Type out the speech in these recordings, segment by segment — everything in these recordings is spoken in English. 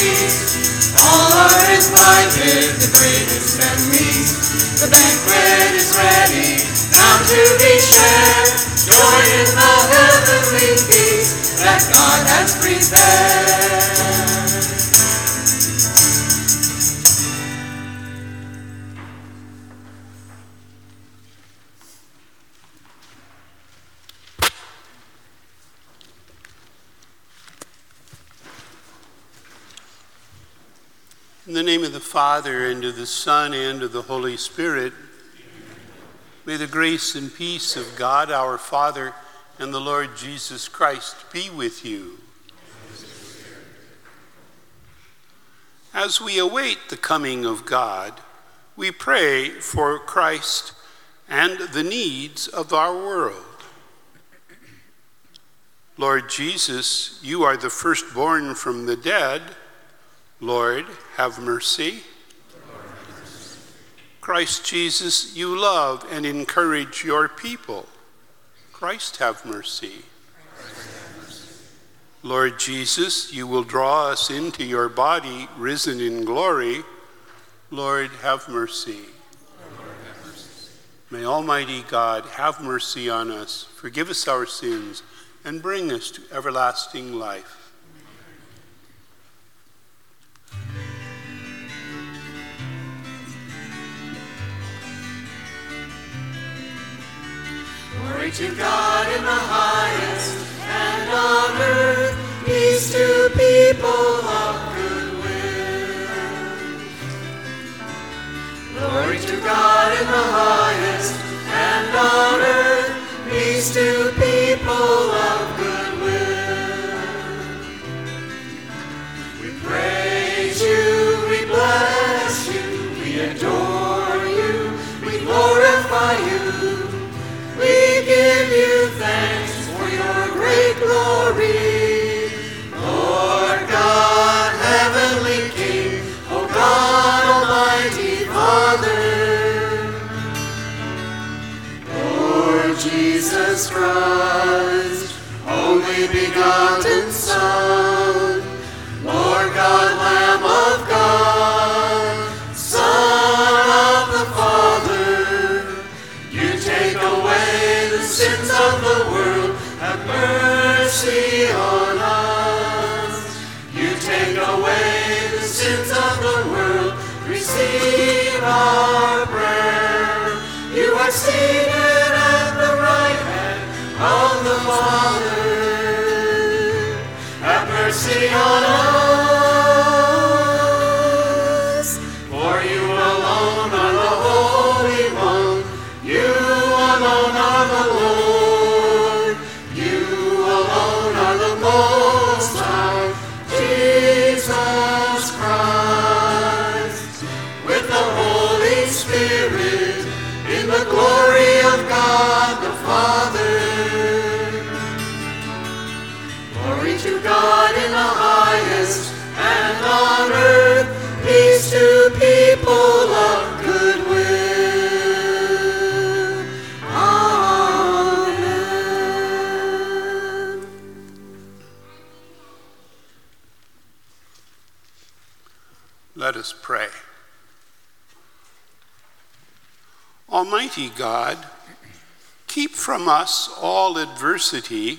All are invited, the greatest and least. The banquet is ready, now to be shared. Join in the heavenly feast that God has prepared. In the name of the Father, and of the Son, and of the Holy Spirit, may the grace and peace of God our Father and the Lord Jesus Christ be with you. As we await the coming of God, we pray for Christ and the needs of our world. Lord Jesus, you are the firstborn from the dead. Lord, have mercy. Christ Jesus, you love and encourage your people. Christ, have mercy. Lord Jesus, you will draw us into your body, risen in glory. Lord, have mercy. May Almighty God have mercy on us, forgive us our sins, and bring us to everlasting life. Glory to God in the highest, and on earth peace to people of good will. Glory to God in the highest, and on earth peace to people mercy on Let us pray. Almighty God, keep from us all adversity,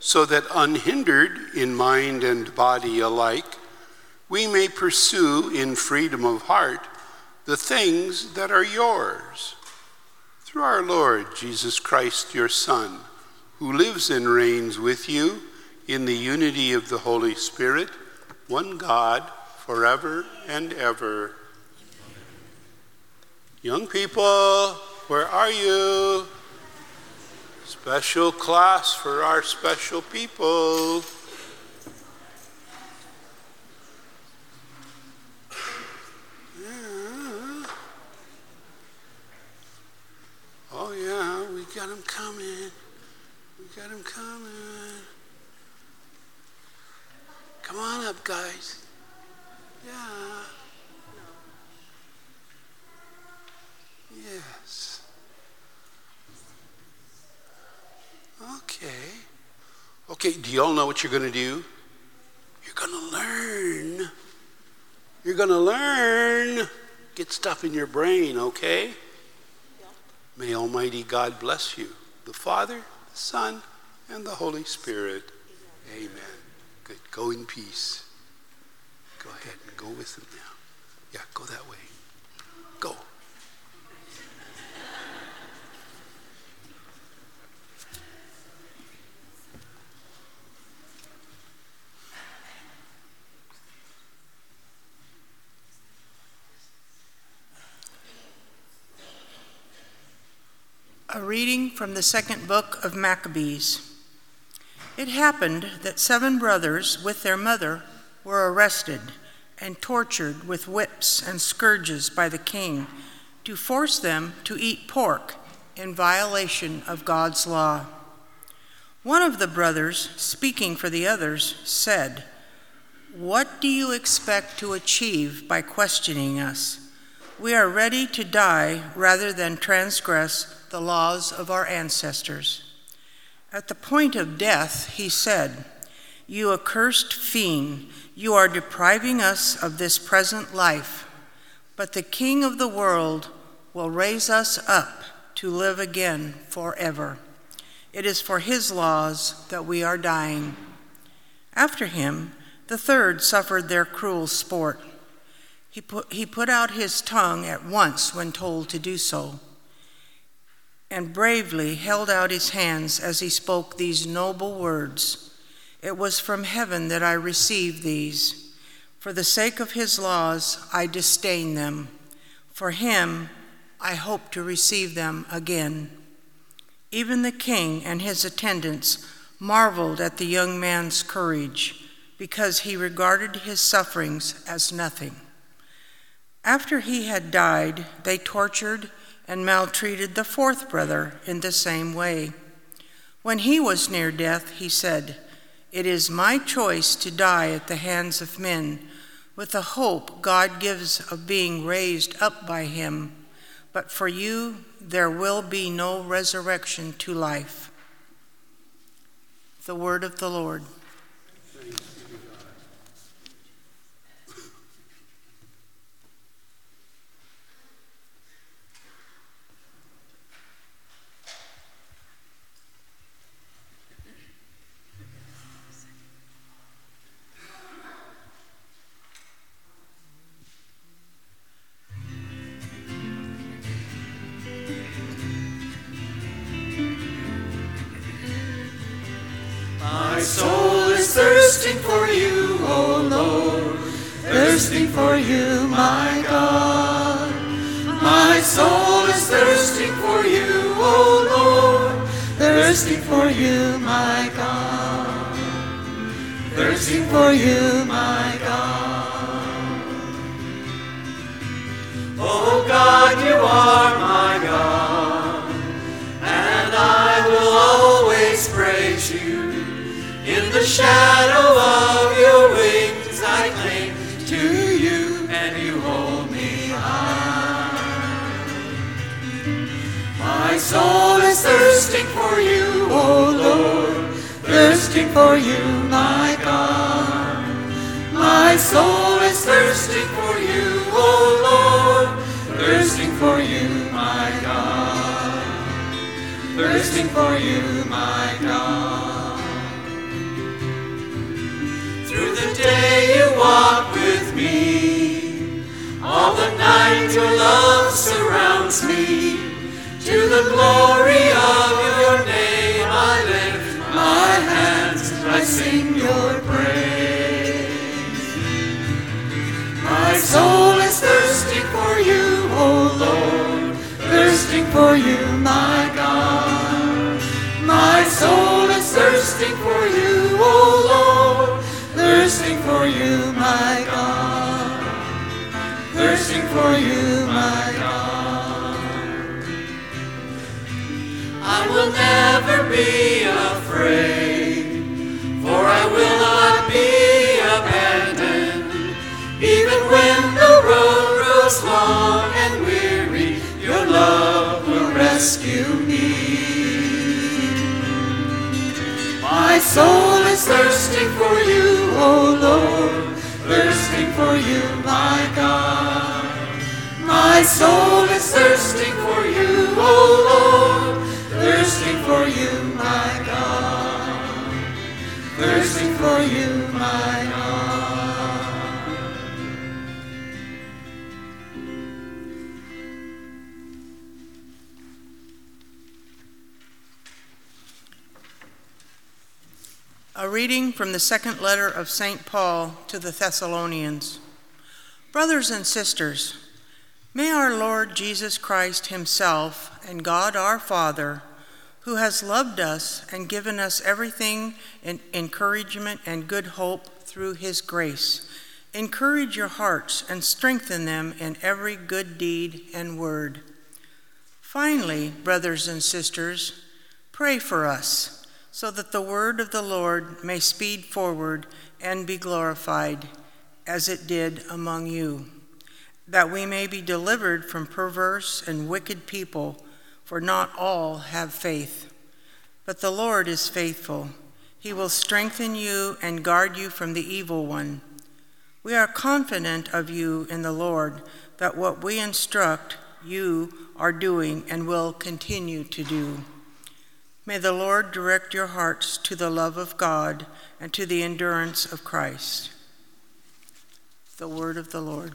so that unhindered in mind and body alike, we may pursue in freedom of heart the things that are yours. Through our Lord Jesus Christ, your Son, who lives and reigns with you in the unity of the Holy Spirit, one God, forever and ever. Young people, where are you? Special class for our special people. Yeah. Oh, yeah, we got them coming. We got them coming. Come on up, guys. Yeah. Yes. Okay. Okay, do you all know what you're going to do? You're going to learn You're going to learn, get stuff in your brain, okay? May Almighty God bless you, the Father, the Son, and the Holy Spirit. Amen. Good. Go in peace. Go ahead go with them now. Yeah, go that way. Go. A reading from the second book of Maccabees. It happened that seven brothers with their mother were arrested and tortured with whips and scourges by the king to force them to eat pork in violation of God's law. One of the brothers, speaking for the others, said, What do you expect to achieve by questioning us? We are ready to die rather than transgress the laws of our ancestors. At the point of death, he said, You accursed fiend, you are depriving us of this present life, but the King of the world will raise us up to live again forever. It is for his laws that we are dying. After him, the third suffered their cruel sport. He put, he put out his tongue at once when told to do so, and bravely held out his hands as he spoke these noble words. It was from heaven that I received these. For the sake of his laws, I disdain them. For him, I hope to receive them again. Even the king and his attendants marveled at the young man's courage, because he regarded his sufferings as nothing. After he had died, they tortured and maltreated the fourth brother in the same way. When he was near death, he said, it is my choice to die at the hands of men, with the hope God gives of being raised up by him. But for you, there will be no resurrection to life. The word of the Lord. Soul is thirsting for you, O Lord, thirsting for you, my God. My soul is thirsting for you, O Lord, thirsting for you, my God. thirsting for you, walk with me. All the night your love surrounds me. To the glory of your name I lift my hands, I sing your praise. My soul is thirsting for you, O Lord, thirsting for you, my God. My soul is thirsting for you for you, my God. Thirsting for you, my God. I will never be afraid, for I will not be abandoned. Even when the road grows long and weary, your love will rescue me. My soul is thirsting for you, O Lord, thirsting for you, my God. My soul is thirsting for you, O Lord, thirsting for you, my God. Thirsting for you, my God. A reading from the second letter of St. Paul to the Thessalonians. Brothers and sisters, may our Lord Jesus Christ Himself and God our Father, who has loved us and given us everything in encouragement and good hope through His grace, encourage your hearts and strengthen them in every good deed and word. Finally, brothers and sisters, pray for us so that the word of the Lord may speed forward and be glorified, as it did among you, that we may be delivered from perverse and wicked people, for not all have faith. But the Lord is faithful. He will strengthen you and guard you from the evil one. We are confident of you in the Lord that what we instruct you are doing and will continue to do. May the Lord direct your hearts to the love of God and to the endurance of Christ. The word of the Lord.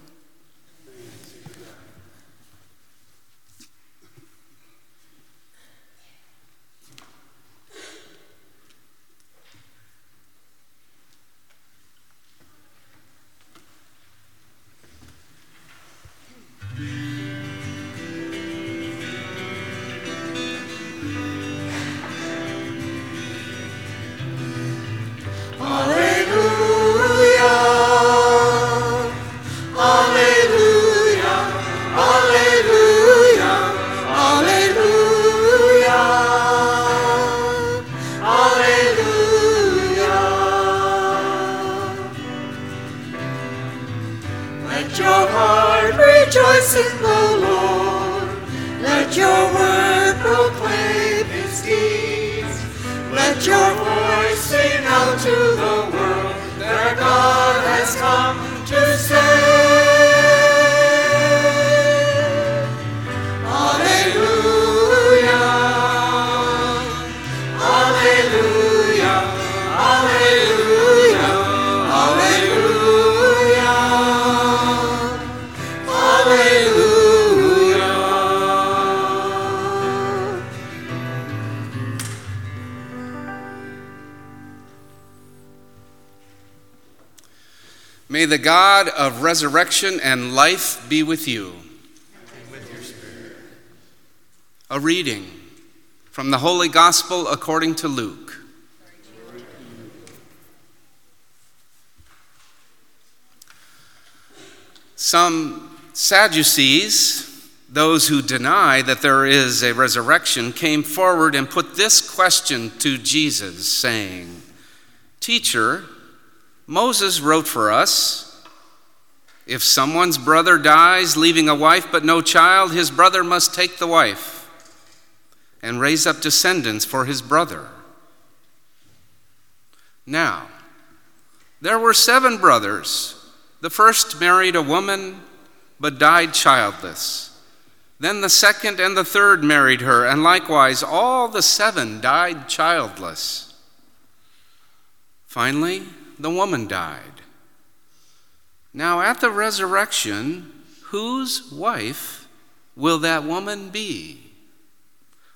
Resurrection and life be with you. A reading from the Holy Gospel according to Luke. Some Sadducees, those who deny that there is a resurrection, came forward and put this question to Jesus, saying, Teacher, Moses wrote for us if someone's brother dies, leaving a wife but no child, his brother must take the wife and raise up descendants for his brother. Now, there were seven brothers. The first married a woman but died childless. Then the second and the third married her, and likewise all the seven died childless. Finally, the woman died. Now, at the resurrection, whose wife will that woman be?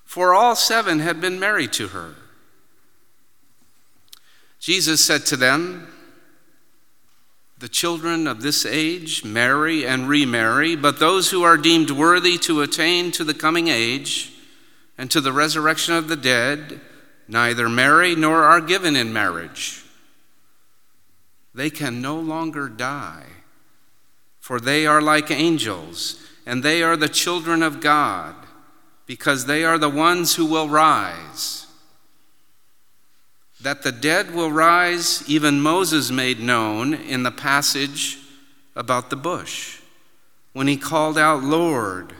For all seven had been married to her. Jesus said to them, The children of this age marry and remarry, but those who are deemed worthy to attain to the coming age and to the resurrection of the dead neither marry nor are given in marriage. They can no longer die, for they are like angels, and they are the children of God, because they are the ones who will rise. That the dead will rise, even Moses made known in the passage about the bush, when he called out, Lord,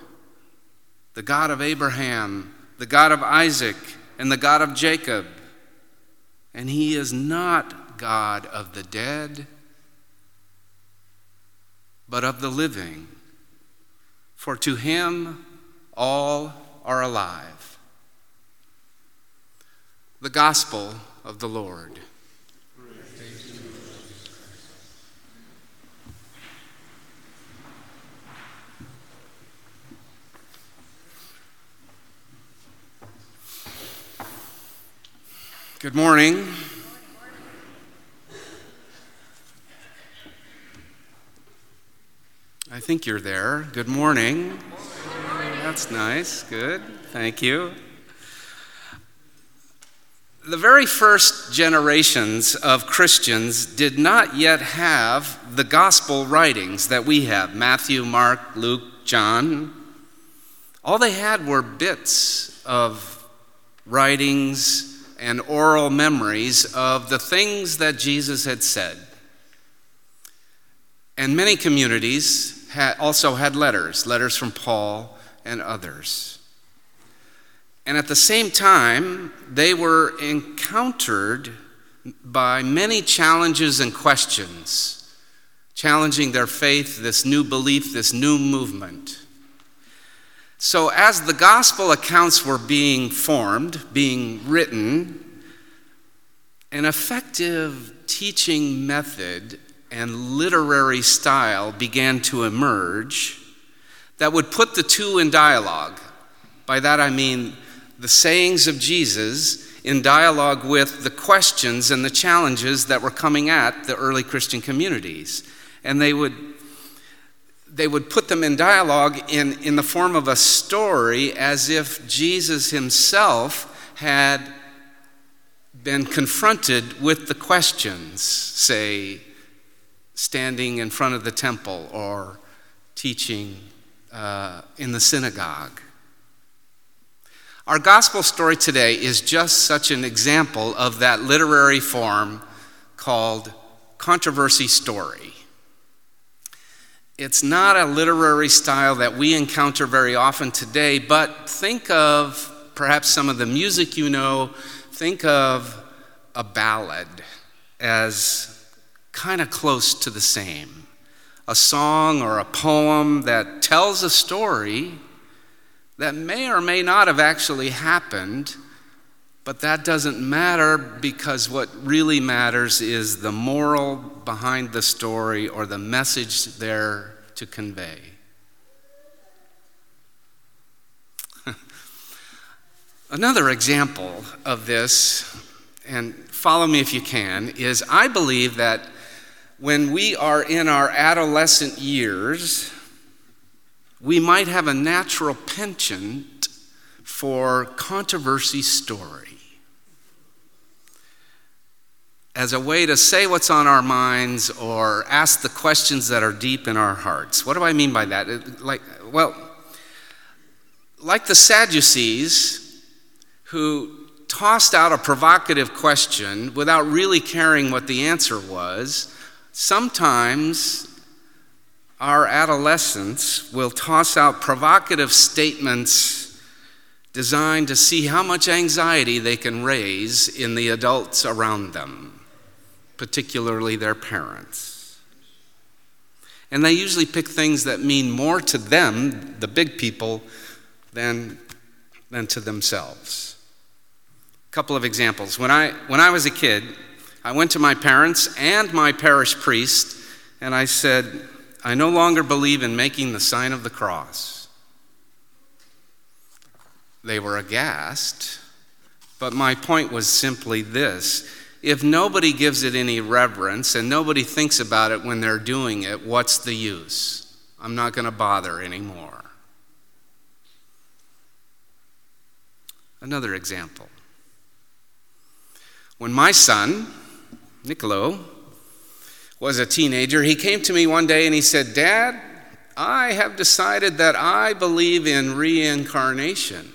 the God of Abraham, the God of Isaac, and the God of Jacob. And he is not God of the dead, but of the living. for to him all are alive. The Gospel of the Lord. Good morning. I think you're there. Good morning. That's nice. Good. Thank you. The very first generations of Christians did not yet have the gospel writings that we have Matthew, Mark, Luke, John. All they had were bits of writings and oral memories of the things that Jesus had said. And many communities had also had letters, letters from Paul and others. And at the same time, they were encountered by many challenges and questions, challenging their faith, this new belief, this new movement. So, as the gospel accounts were being formed, being written, an effective teaching method and literary style began to emerge that would put the two in dialogue. By that I mean the sayings of Jesus in dialogue with the questions and the challenges that were coming at the early Christian communities. And they would they would put them in dialogue in, in the form of a story as if Jesus himself had been confronted with the questions, say, standing in front of the temple or teaching uh, in the synagogue. Our gospel story today is just such an example of that literary form called controversy story. It's not a literary style that we encounter very often today, but think of perhaps some of the music you know. Think of a ballad as kind of close to the same. A song or a poem that tells a story that may or may not have actually happened, but that doesn't matter because what really matters is the moral behind the story or the message there to convey. Another example of this, and follow me if you can, is I believe that when we are in our adolescent years, we might have a natural penchant for controversy story as a way to say what's on our minds or ask the questions that are deep in our hearts. What do I mean by that? Like, well, like the Sadducees who tossed out a provocative question without really caring what the answer was, sometimes our adolescents will toss out provocative statements designed to see how much anxiety they can raise in the adults around them particularly their parents. And they usually pick things that mean more to them, the big people, than, than to themselves. A couple of examples. When I, when I was a kid, I went to my parents and my parish priest, and I said, I no longer believe in making the sign of the cross. They were aghast, but my point was simply this if nobody gives it any reverence and nobody thinks about it when they're doing it, what's the use? I'm not going to bother anymore. Another example. When my son, Niccolo, was a teenager, he came to me one day and he said, Dad, I have decided that I believe in reincarnation.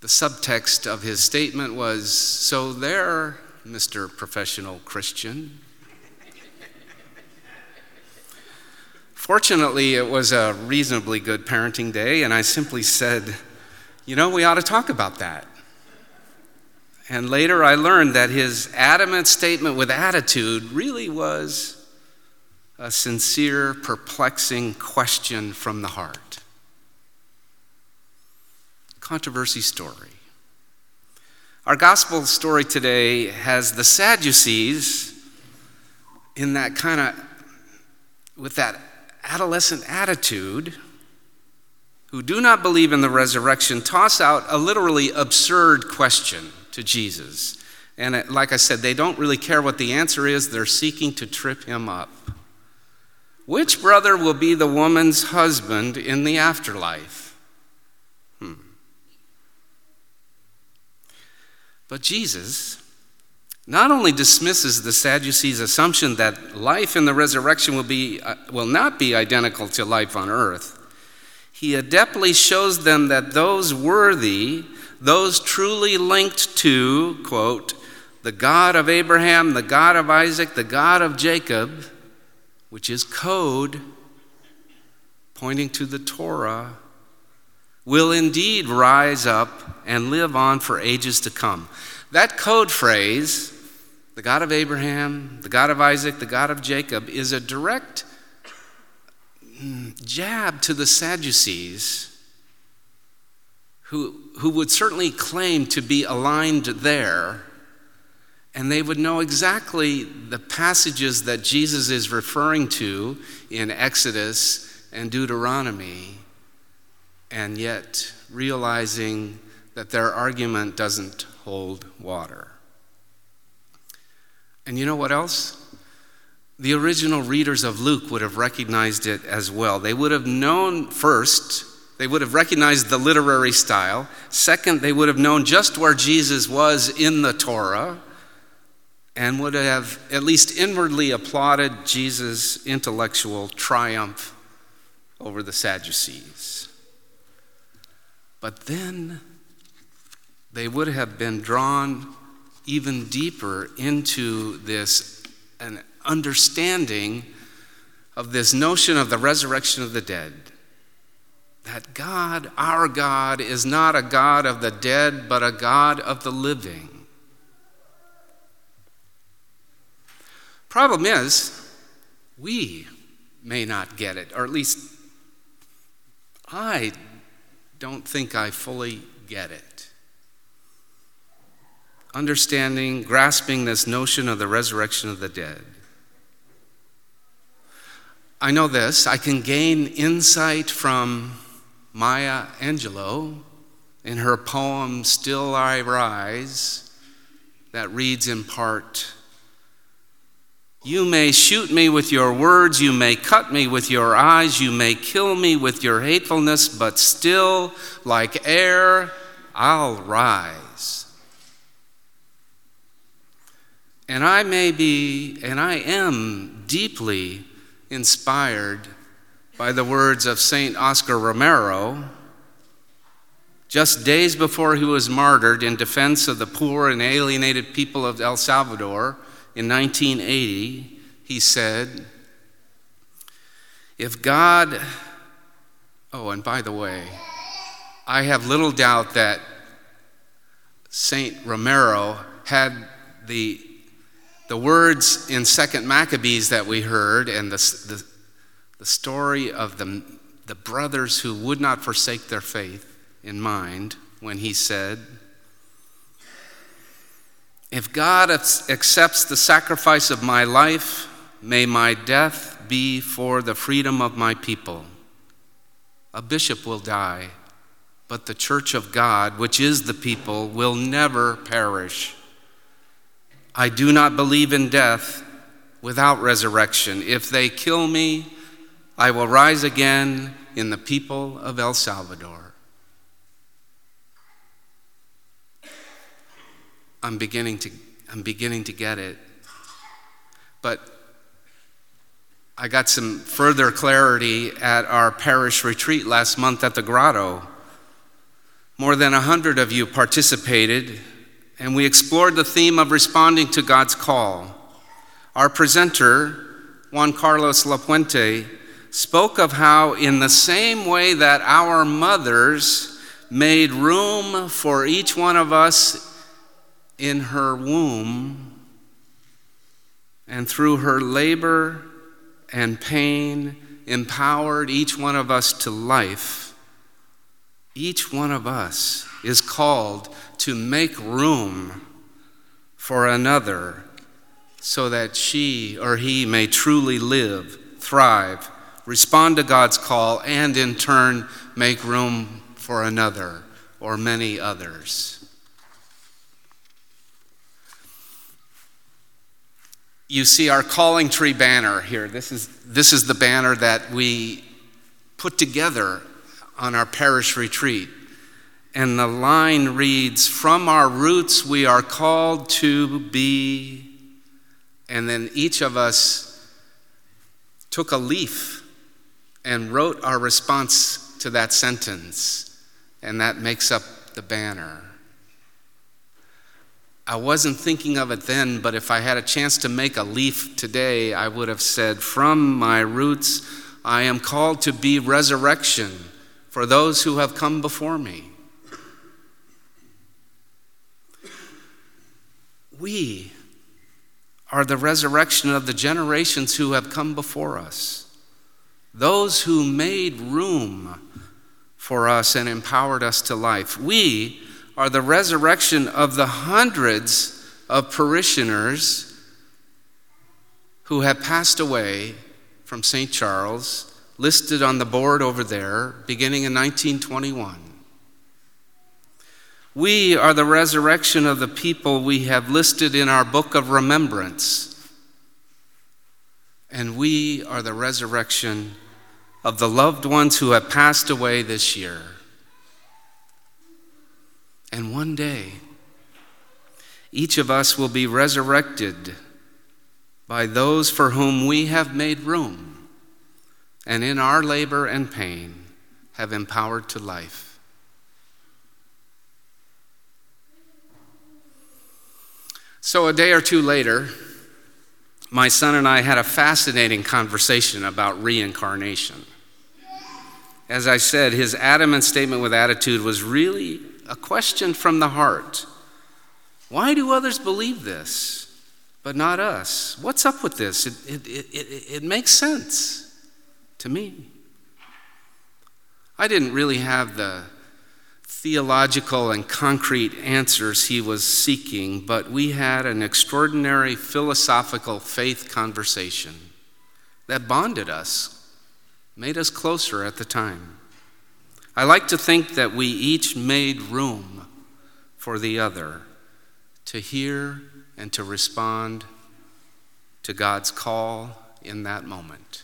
The subtext of his statement was So there, Mr. Professional Christian. Fortunately, it was a reasonably good parenting day, and I simply said, You know, we ought to talk about that. And later I learned that his adamant statement with attitude really was a sincere, perplexing question from the heart. Controversy story. Our gospel story today has the Sadducees in that kind of, with that adolescent attitude, who do not believe in the resurrection, toss out a literally absurd question to Jesus. And like I said, they don't really care what the answer is, they're seeking to trip him up. Which brother will be the woman's husband in the afterlife? Hmm. But Jesus not only dismisses the Sadducees' assumption that life in the resurrection will, be, uh, will not be identical to life on earth, he adeptly shows them that those worthy, those truly linked to, quote, the God of Abraham, the God of Isaac, the God of Jacob, which is code pointing to the Torah, will indeed rise up and live on for ages to come. That code phrase, the God of Abraham, the God of Isaac, the God of Jacob, is a direct jab to the Sadducees, who, who would certainly claim to be aligned there, and they would know exactly the passages that Jesus is referring to in Exodus and Deuteronomy, and yet realizing that their argument doesn't hold water. And you know what else? The original readers of Luke would have recognized it as well. They would have known first, they would have recognized the literary style. Second, they would have known just where Jesus was in the Torah and would have at least inwardly applauded Jesus' intellectual triumph over the Sadducees. But then they would have been drawn even deeper into this an understanding of this notion of the resurrection of the dead. That God, our God, is not a God of the dead, but a God of the living. Problem is, we may not get it, or at least I don't think I fully get it. Understanding, grasping this notion of the resurrection of the dead. I know this I can gain insight from Maya Angelou in her poem Still I Rise, that reads in part You may shoot me with your words, you may cut me with your eyes, you may kill me with your hatefulness, but still, like air, I'll rise. And I may be, and I am deeply inspired by the words of St. Oscar Romero. Just days before he was martyred in defense of the poor and alienated people of El Salvador in 1980, he said, If God, oh, and by the way, I have little doubt that St. Romero had the the words in Second Maccabees that we heard and the, the, the story of the, the brothers who would not forsake their faith in mind when he said, If God accepts the sacrifice of my life, may my death be for the freedom of my people. A bishop will die, but the church of God, which is the people, will never perish. I do not believe in death without resurrection. If they kill me, I will rise again in the people of El Salvador. I'm beginning to, I'm beginning to get it. But I got some further clarity at our parish retreat last month at the grotto. More than a hundred of you participated and we explored the theme of responding to God's call. Our presenter, Juan Carlos Lapuente, spoke of how, in the same way that our mothers made room for each one of us in her womb, and through her labor and pain empowered each one of us to life, each one of us is called to make room for another so that she or he may truly live, thrive, respond to God's call, and in turn make room for another or many others. You see our calling tree banner here. This is, this is the banner that we put together on our parish retreat. And the line reads From our roots we are called to be. And then each of us took a leaf and wrote our response to that sentence. And that makes up the banner. I wasn't thinking of it then, but if I had a chance to make a leaf today, I would have said, From my roots, I am called to be resurrection for those who have come before me. We are the resurrection of the generations who have come before us, those who made room for us and empowered us to life. We are the resurrection of the hundreds of parishioners who have passed away from St. Charles, listed on the board over there, beginning in 1921. We are the resurrection of the people we have listed in our book of remembrance. And we are the resurrection of the loved ones who have passed away this year. And one day, each of us will be resurrected by those for whom we have made room and in our labor and pain have empowered to life. So, a day or two later, my son and I had a fascinating conversation about reincarnation. As I said, his adamant statement with attitude was really a question from the heart. Why do others believe this, but not us? What's up with this? It, it, it, it, makes sense to me. I didn't really have the theological and concrete answers he was seeking, but we had an extraordinary philosophical faith conversation that bonded us, made us closer at the time. I like to think that we each made room for the other to hear and to respond to God's call in that moment.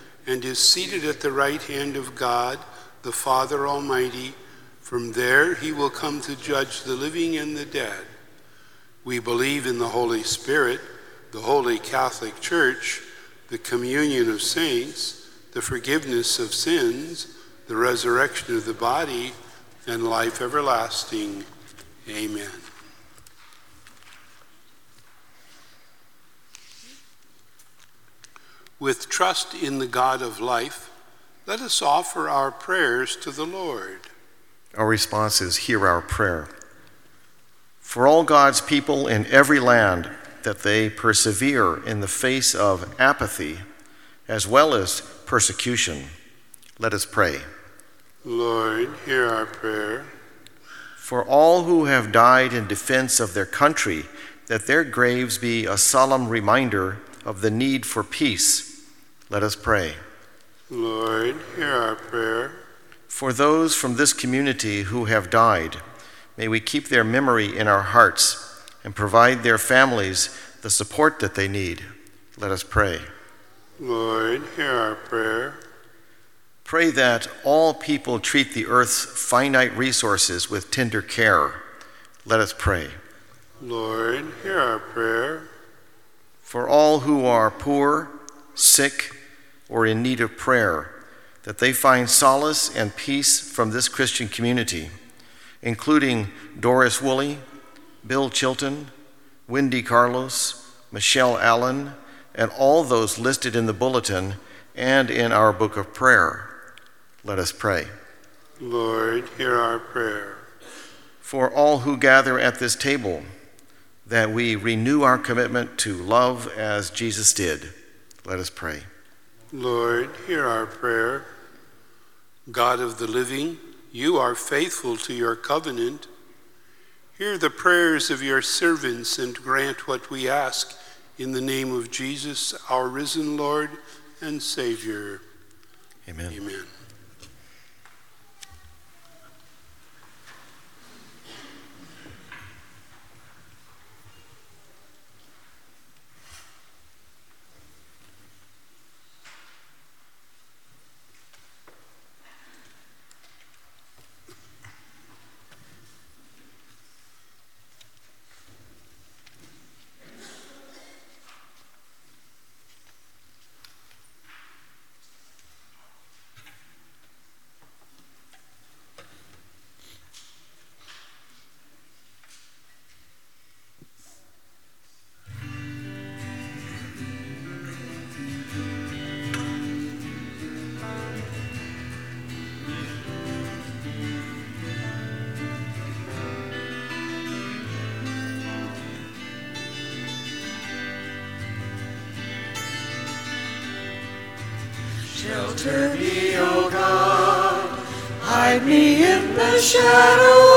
and is seated at the right hand of God, the Father Almighty. From there he will come to judge the living and the dead. We believe in the Holy Spirit, the Holy Catholic Church, the communion of saints, the forgiveness of sins, the resurrection of the body, and life everlasting. Amen. With trust in the God of life, let us offer our prayers to the Lord. Our response is Hear our prayer. For all God's people in every land, that they persevere in the face of apathy as well as persecution, let us pray. Lord, hear our prayer. For all who have died in defense of their country, that their graves be a solemn reminder of the need for peace. Let us pray. Lord, hear our prayer. For those from this community who have died, may we keep their memory in our hearts and provide their families the support that they need. Let us pray. Lord, hear our prayer. Pray that all people treat the earth's finite resources with tender care. Let us pray. Lord, hear our prayer. For all who are poor, sick, or in need of prayer, that they find solace and peace from this Christian community, including Doris Woolley, Bill Chilton, Wendy Carlos, Michelle Allen, and all those listed in the bulletin and in our book of prayer. Let us pray. Lord, hear our prayer. For all who gather at this table, that we renew our commitment to love as Jesus did. Let us pray. Lord, hear our prayer. God of the living, you are faithful to your covenant. Hear the prayers of your servants and grant what we ask in the name of Jesus, our risen Lord and Savior. Amen. Amen. Shelter me, O God, hide me in the shadow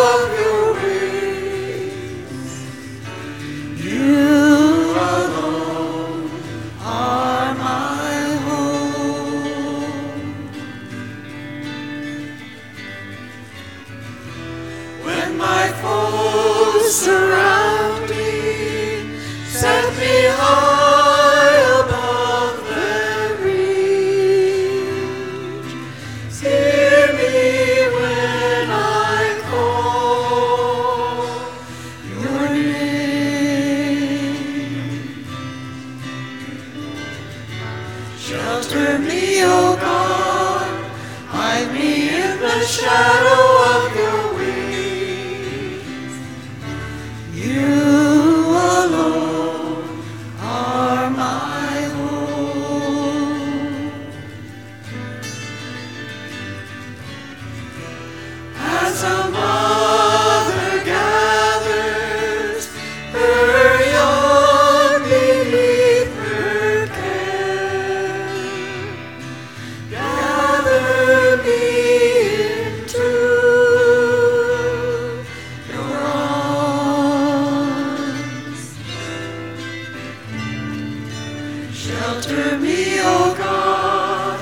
Shelter me, O God,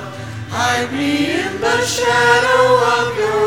hide me in the shadow of your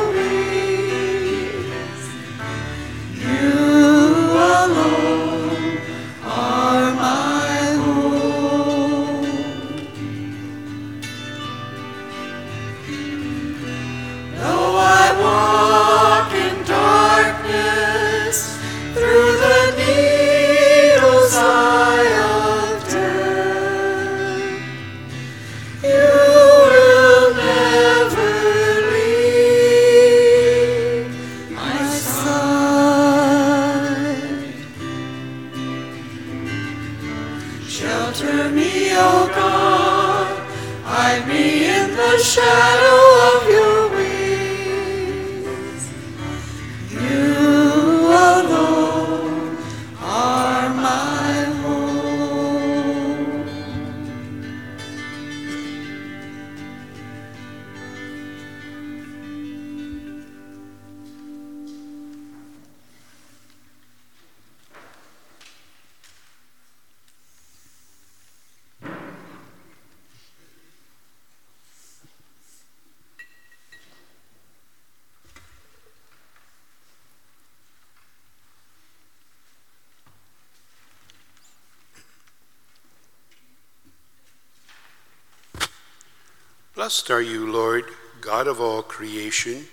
Blessed are you, Lord, God of all creation.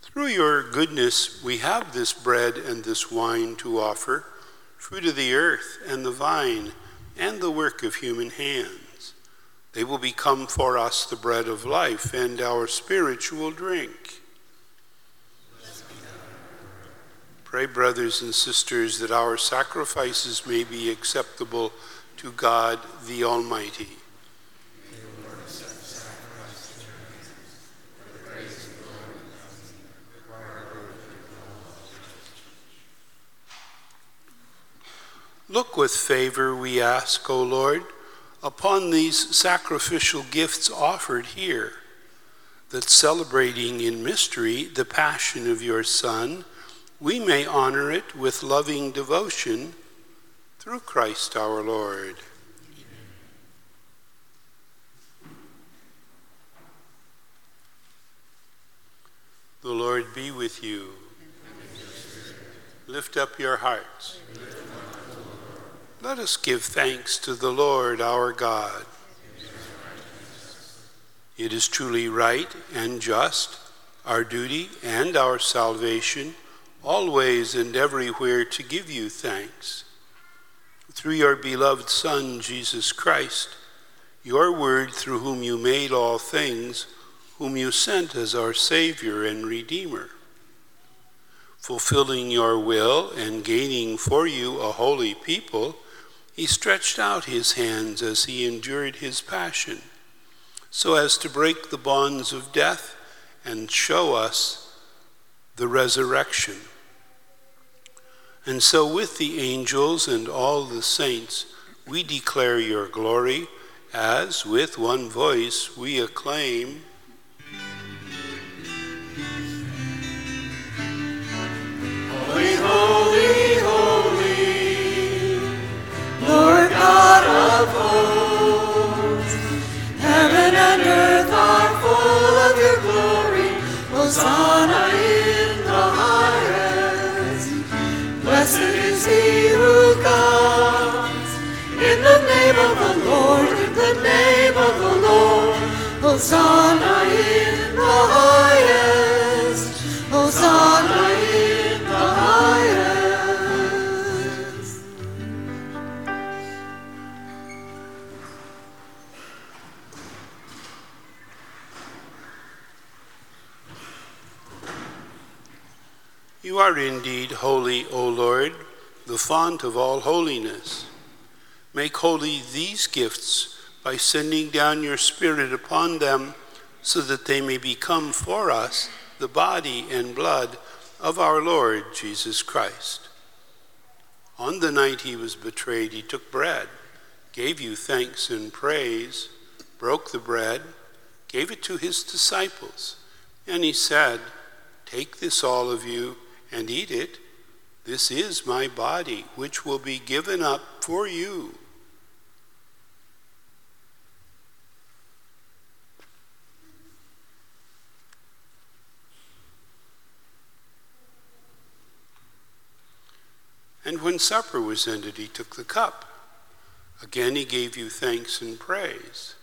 Through your goodness, we have this bread and this wine to offer, fruit of the earth and the vine, and the work of human hands. They will become for us the bread of life and our spiritual drink. Pray, brothers and sisters, that our sacrifices may be acceptable to God the Almighty. Look with favor, we ask, O Lord, upon these sacrificial gifts offered here, that celebrating in mystery the passion of your Son, we may honor it with loving devotion through Christ our Lord. The Lord be with you. Lift up your hearts. Let us give thanks to the Lord our God. It is truly right and just, our duty and our salvation always and everywhere to give you thanks. Through your beloved Son, Jesus Christ, your word through whom you made all things, whom you sent as our Savior and Redeemer. Fulfilling your will and gaining for you a holy people, he stretched out his hands as he endured his passion, so as to break the bonds of death and show us the resurrection. And so, with the angels and all the saints, we declare your glory as, with one voice, we acclaim. Holy, holy, Hosanna in the highest. Blessed is he who comes in the name of the Lord, in the name of the Lord. Hosanna in the highest. Are indeed holy, O Lord, the font of all holiness. Make holy these gifts by sending down your Spirit upon them, so that they may become for us the body and blood of our Lord Jesus Christ. On the night he was betrayed, he took bread, gave you thanks and praise, broke the bread, gave it to his disciples, and he said, Take this, all of you, and eat it. This is my body, which will be given up for you. And when supper was ended, he took the cup. Again, he gave you thanks and praise,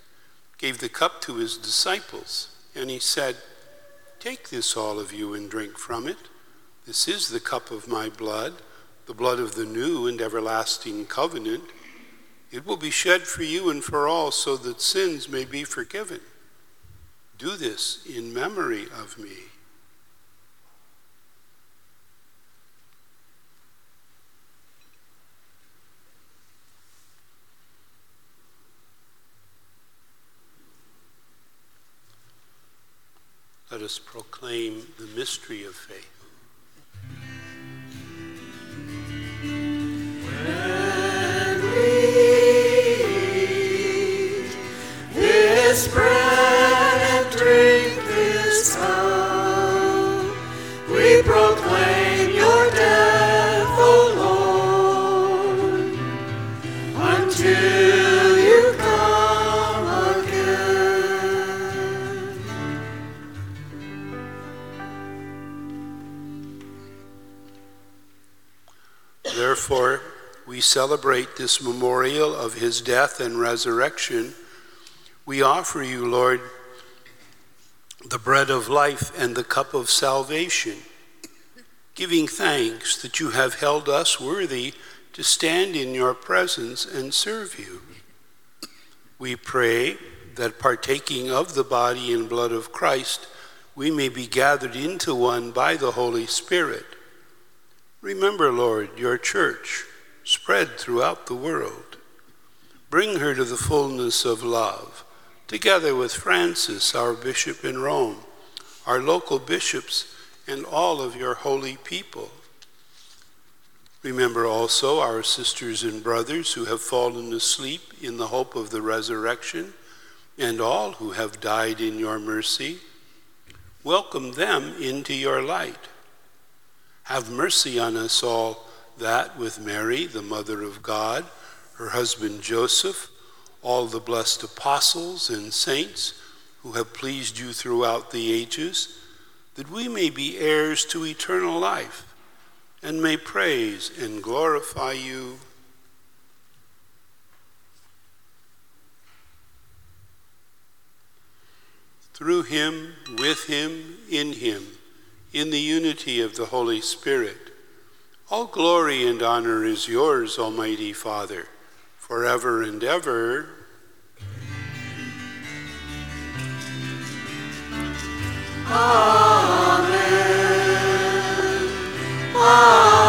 gave the cup to his disciples, and he said, Take this, all of you, and drink from it. This is the cup of my blood, the blood of the new and everlasting covenant. It will be shed for you and for all, so that sins may be forgiven. Do this in memory of me. Let us proclaim the mystery of faith. We celebrate this memorial of his death and resurrection. We offer you, Lord, the bread of life and the cup of salvation, giving thanks that you have held us worthy to stand in your presence and serve you. We pray that partaking of the body and blood of Christ, we may be gathered into one by the Holy Spirit. Remember, Lord, your church spread throughout the world. Bring her to the fullness of love together with Francis, our bishop in Rome, our local bishops, and all of your holy people. Remember also our sisters and brothers who have fallen asleep in the hope of the resurrection, and all who have died in your mercy. Welcome them into your light. Have mercy on us all, that with Mary, the Mother of God, her husband Joseph, all the blessed apostles and saints who have pleased you throughout the ages, that we may be heirs to eternal life and may praise and glorify you. Through him, with him, in him, in the unity of the Holy Spirit. All glory and honor is yours, Almighty Father forever and ever. Amen. Amen.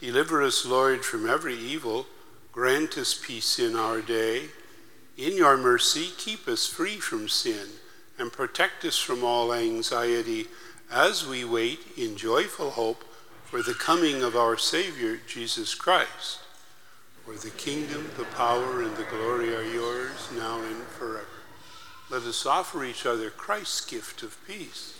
Deliver us, Lord, from every evil. Grant us peace in our day. In your mercy, keep us free from sin and protect us from all anxiety as we wait in joyful hope for the coming of our Savior, Jesus Christ. For the kingdom, the power, and the glory are yours now and forever. Let us offer each other Christ's gift of peace.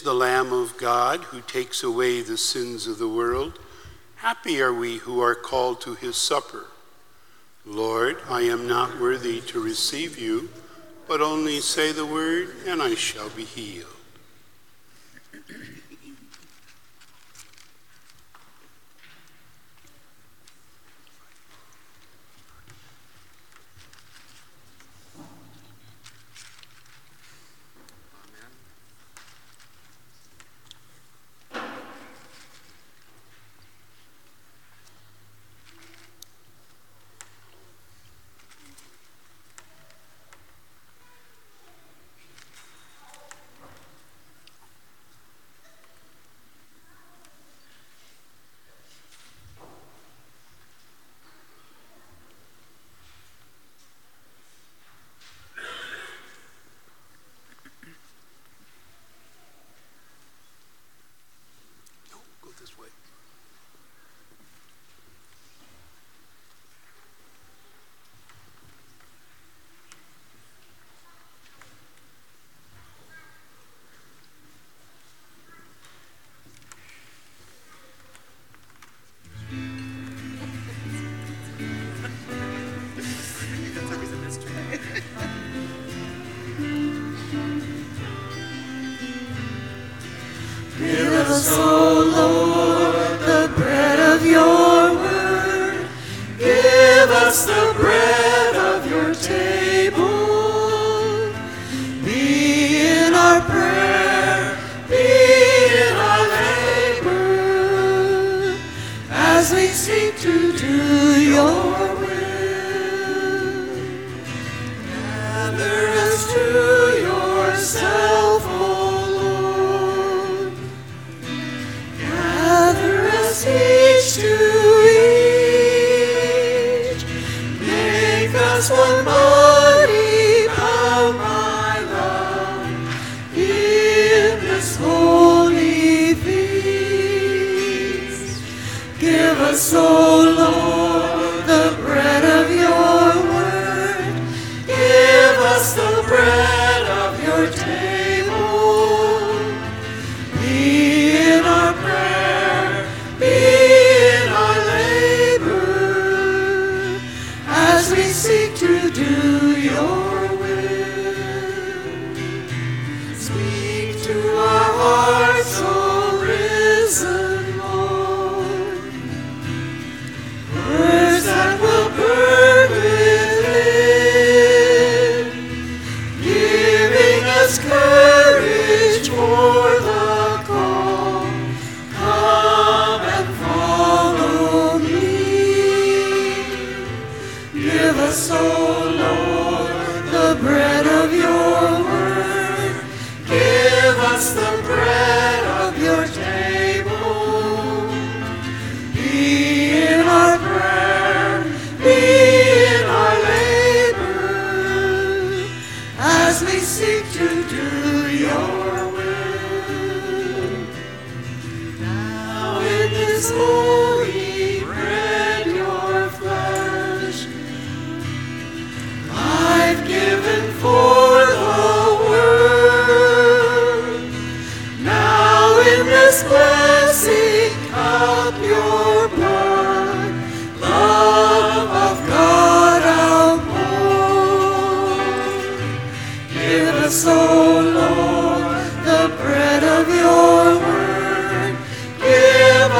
The Lamb of God who takes away the sins of the world. Happy are we who are called to his supper. Lord, I am not worthy to receive you, but only say the word, and I shall be healed. Us one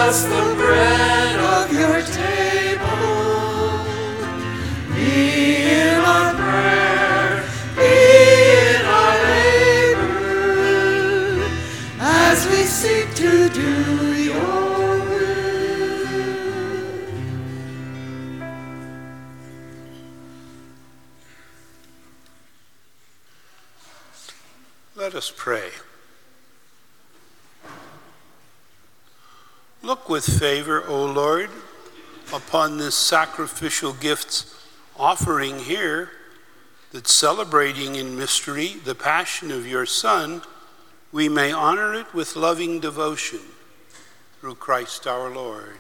us the bread of your table. Be in our prayer, be in our labor, as we seek to do your will. Let us pray. Look with favor, O Lord, upon this sacrificial gifts offering here, that celebrating in mystery the passion of your Son, we may honor it with loving devotion through Christ our Lord.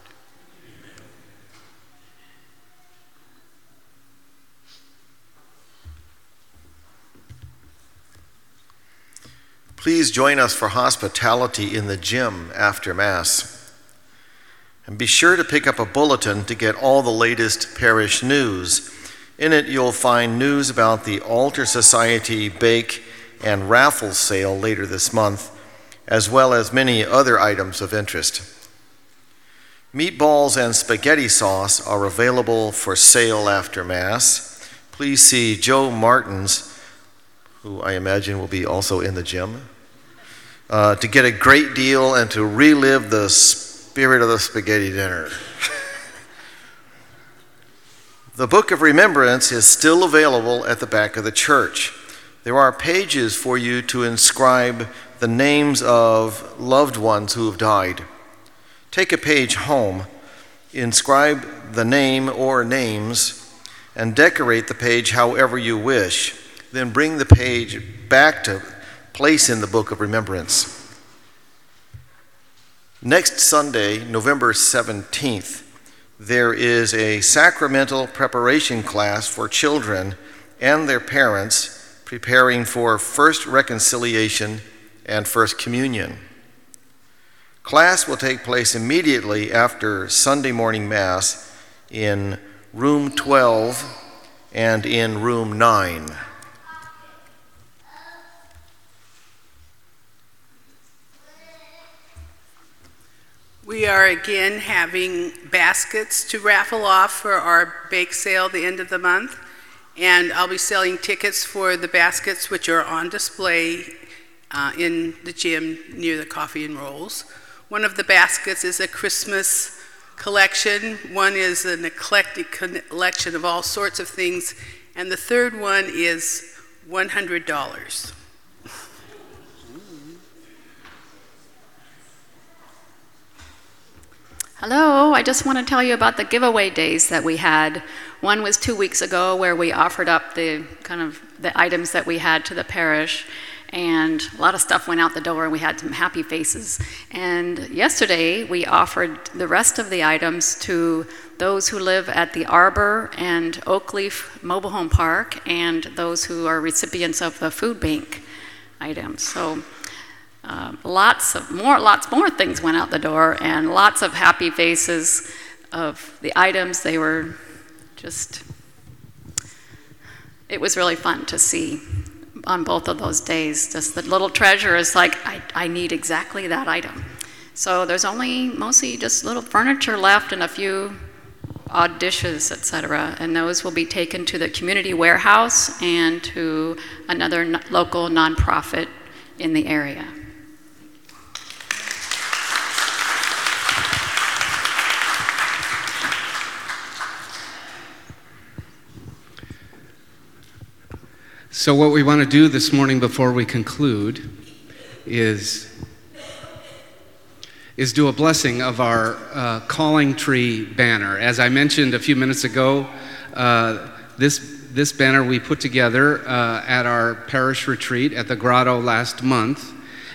Please join us for hospitality in the gym after Mass. And be sure to pick up a bulletin to get all the latest parish news. In it, you'll find news about the Altar Society bake and raffle sale later this month, as well as many other items of interest. Meatballs and spaghetti sauce are available for sale after Mass. Please see Joe Martins, who I imagine will be also in the gym, uh, to get a great deal and to relive the spirit of the spaghetti dinner. the Book of Remembrance is still available at the back of the church. There are pages for you to inscribe the names of loved ones who have died. Take a page home, inscribe the name or names, and decorate the page however you wish. Then bring the page back to place in the Book of Remembrance. Next Sunday, November 17th, there is a sacramental preparation class for children and their parents preparing for First Reconciliation and First Communion. Class will take place immediately after Sunday morning Mass in room 12 and in room 9. We are again having baskets to raffle off for our bake sale the end of the month. And I'll be selling tickets for the baskets, which are on display uh, in the gym near the coffee and rolls. One of the baskets is a Christmas collection, one is an eclectic collection of all sorts of things, and the third one is $100. Hello, I just want to tell you about the giveaway days that we had. One was two weeks ago where we offered up the kind of the items that we had to the parish, and a lot of stuff went out the door, and we had some happy faces. And yesterday we offered the rest of the items to those who live at the Arbor and Oakleaf Mobile Home Park, and those who are recipients of the food bank items. So uh, lots of more, lots more things went out the door, and lots of happy faces of the items. They were just, it was really fun to see on both of those days. Just the little treasure is like, I, I need exactly that item. So there's only mostly just little furniture left and a few odd dishes, etc. And those will be taken to the community warehouse and to another local nonprofit in the area. So, what we want to do this morning before we conclude is, is do a blessing of our uh, calling tree banner. As I mentioned a few minutes ago, uh, this, this banner we put together uh, at our parish retreat at the grotto last month.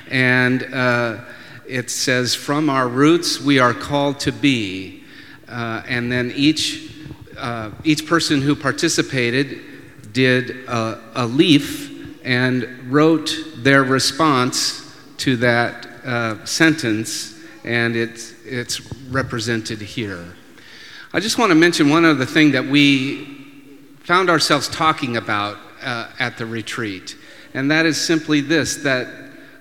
And uh, it says, From our roots we are called to be. Uh, and then each, uh, each person who participated did a, a leaf and wrote their response to that uh, sentence, and it's, it's represented here. I just want to mention one other thing that we found ourselves talking about uh, at the retreat, and that is simply this that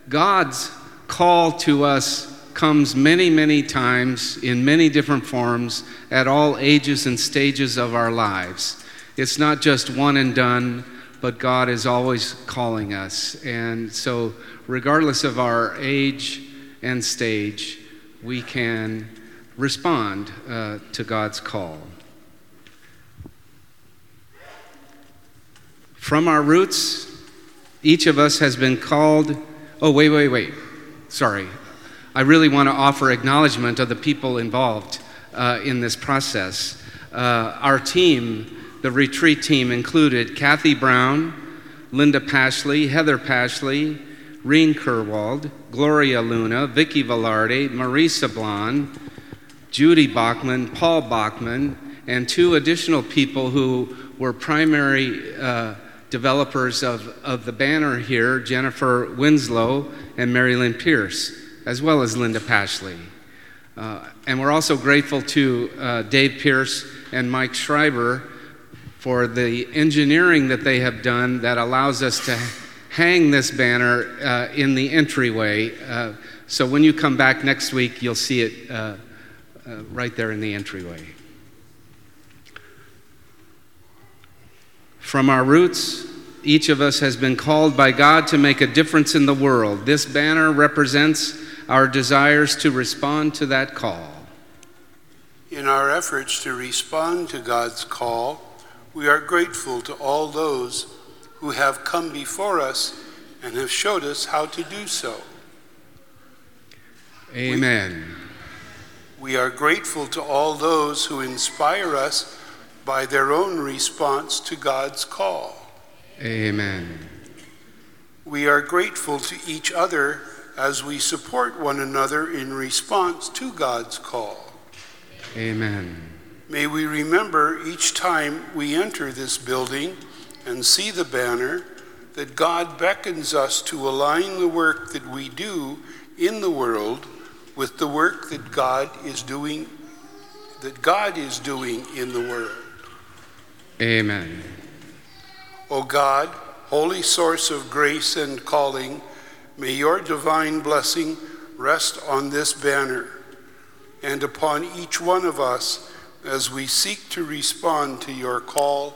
God's call to us comes many, many times in many different forms at all ages and stages of our lives. It's not just one and done, but God is always calling us. And so, regardless of our age and stage, we can respond uh, to God's call. From our roots, each of us has been called. Oh, wait, wait, wait. Sorry. I really want to offer acknowledgement of the people involved uh, in this process. Uh, our team the retreat team included Kathy Brown, Linda Pashley, Heather Pashley, Reen Kerwald, Gloria Luna, Vicky Velarde, Marisa Blon, Judy Bachman, Paul Bachman, and two additional people who were primary uh, developers of, of the banner here Jennifer Winslow and Marilyn Pierce, as well as Linda Pashley. Uh, and we're also grateful to uh, Dave Pierce and Mike Schreiber for the engineering that they have done that allows us to hang this banner uh, in the entryway. Uh, so when you come back next week, you'll see it uh, uh right there in the entryway. From our roots, each of us has been called by God to make a difference in the world. This banner represents our desires to respond to that call. In our efforts to respond to God's call, we are grateful to all those who have come before us and have showed us how to do so. Amen. We, we, are grateful to all those who inspire us by their own response to God's call. Amen. We are grateful to each other as we support one another in response to God's call. Amen. May we remember each time we enter this building and see the banner that God beckons us to align the work that we do in the world with the work that God is doing that God is doing in the world. Amen. O God, holy source of grace and calling, may your divine blessing rest on this banner and upon each one of us as we seek to respond to your call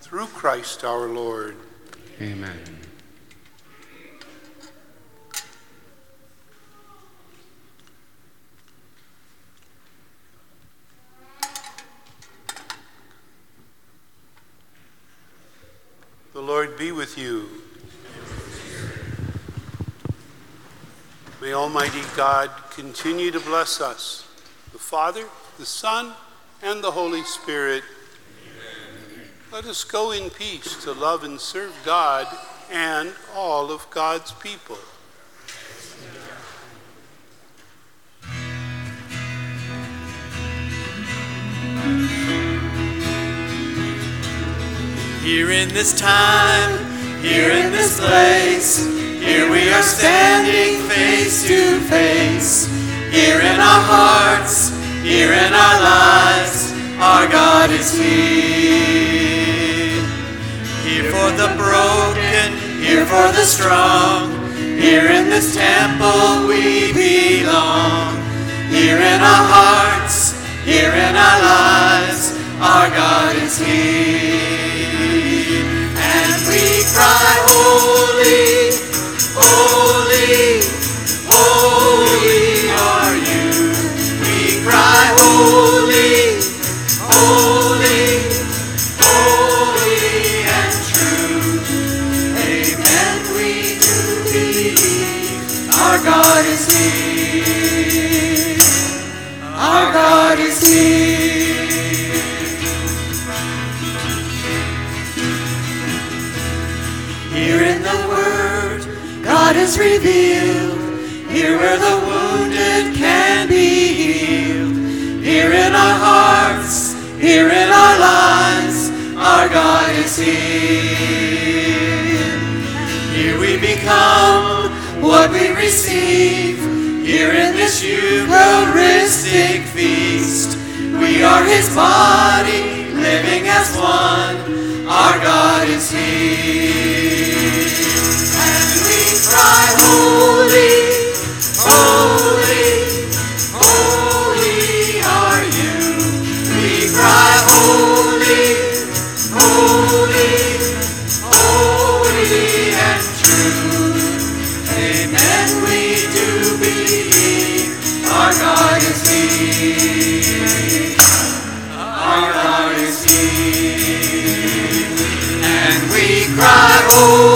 through Christ our Lord. Amen. The Lord be with you. May Almighty God continue to bless us, the Father, the Son, and the Holy Spirit. Let us go in peace to love and serve God and all of God's people. Here in this time, here in this place, here we are standing face to face. Here in our hearts, here in our lives, our God is here. Here for the broken, here for the strong, here in this temple we belong. Here in our hearts, here in our lives, our God is here. And we cry, Holy, holy, holy is revealed. Here where the wounded can be healed. Here in our hearts, here in our lives, our God is here. Here we become what we receive. Here in this Eucharistic feast, we are His body, living as one. Our God is here. And we cry, Holy,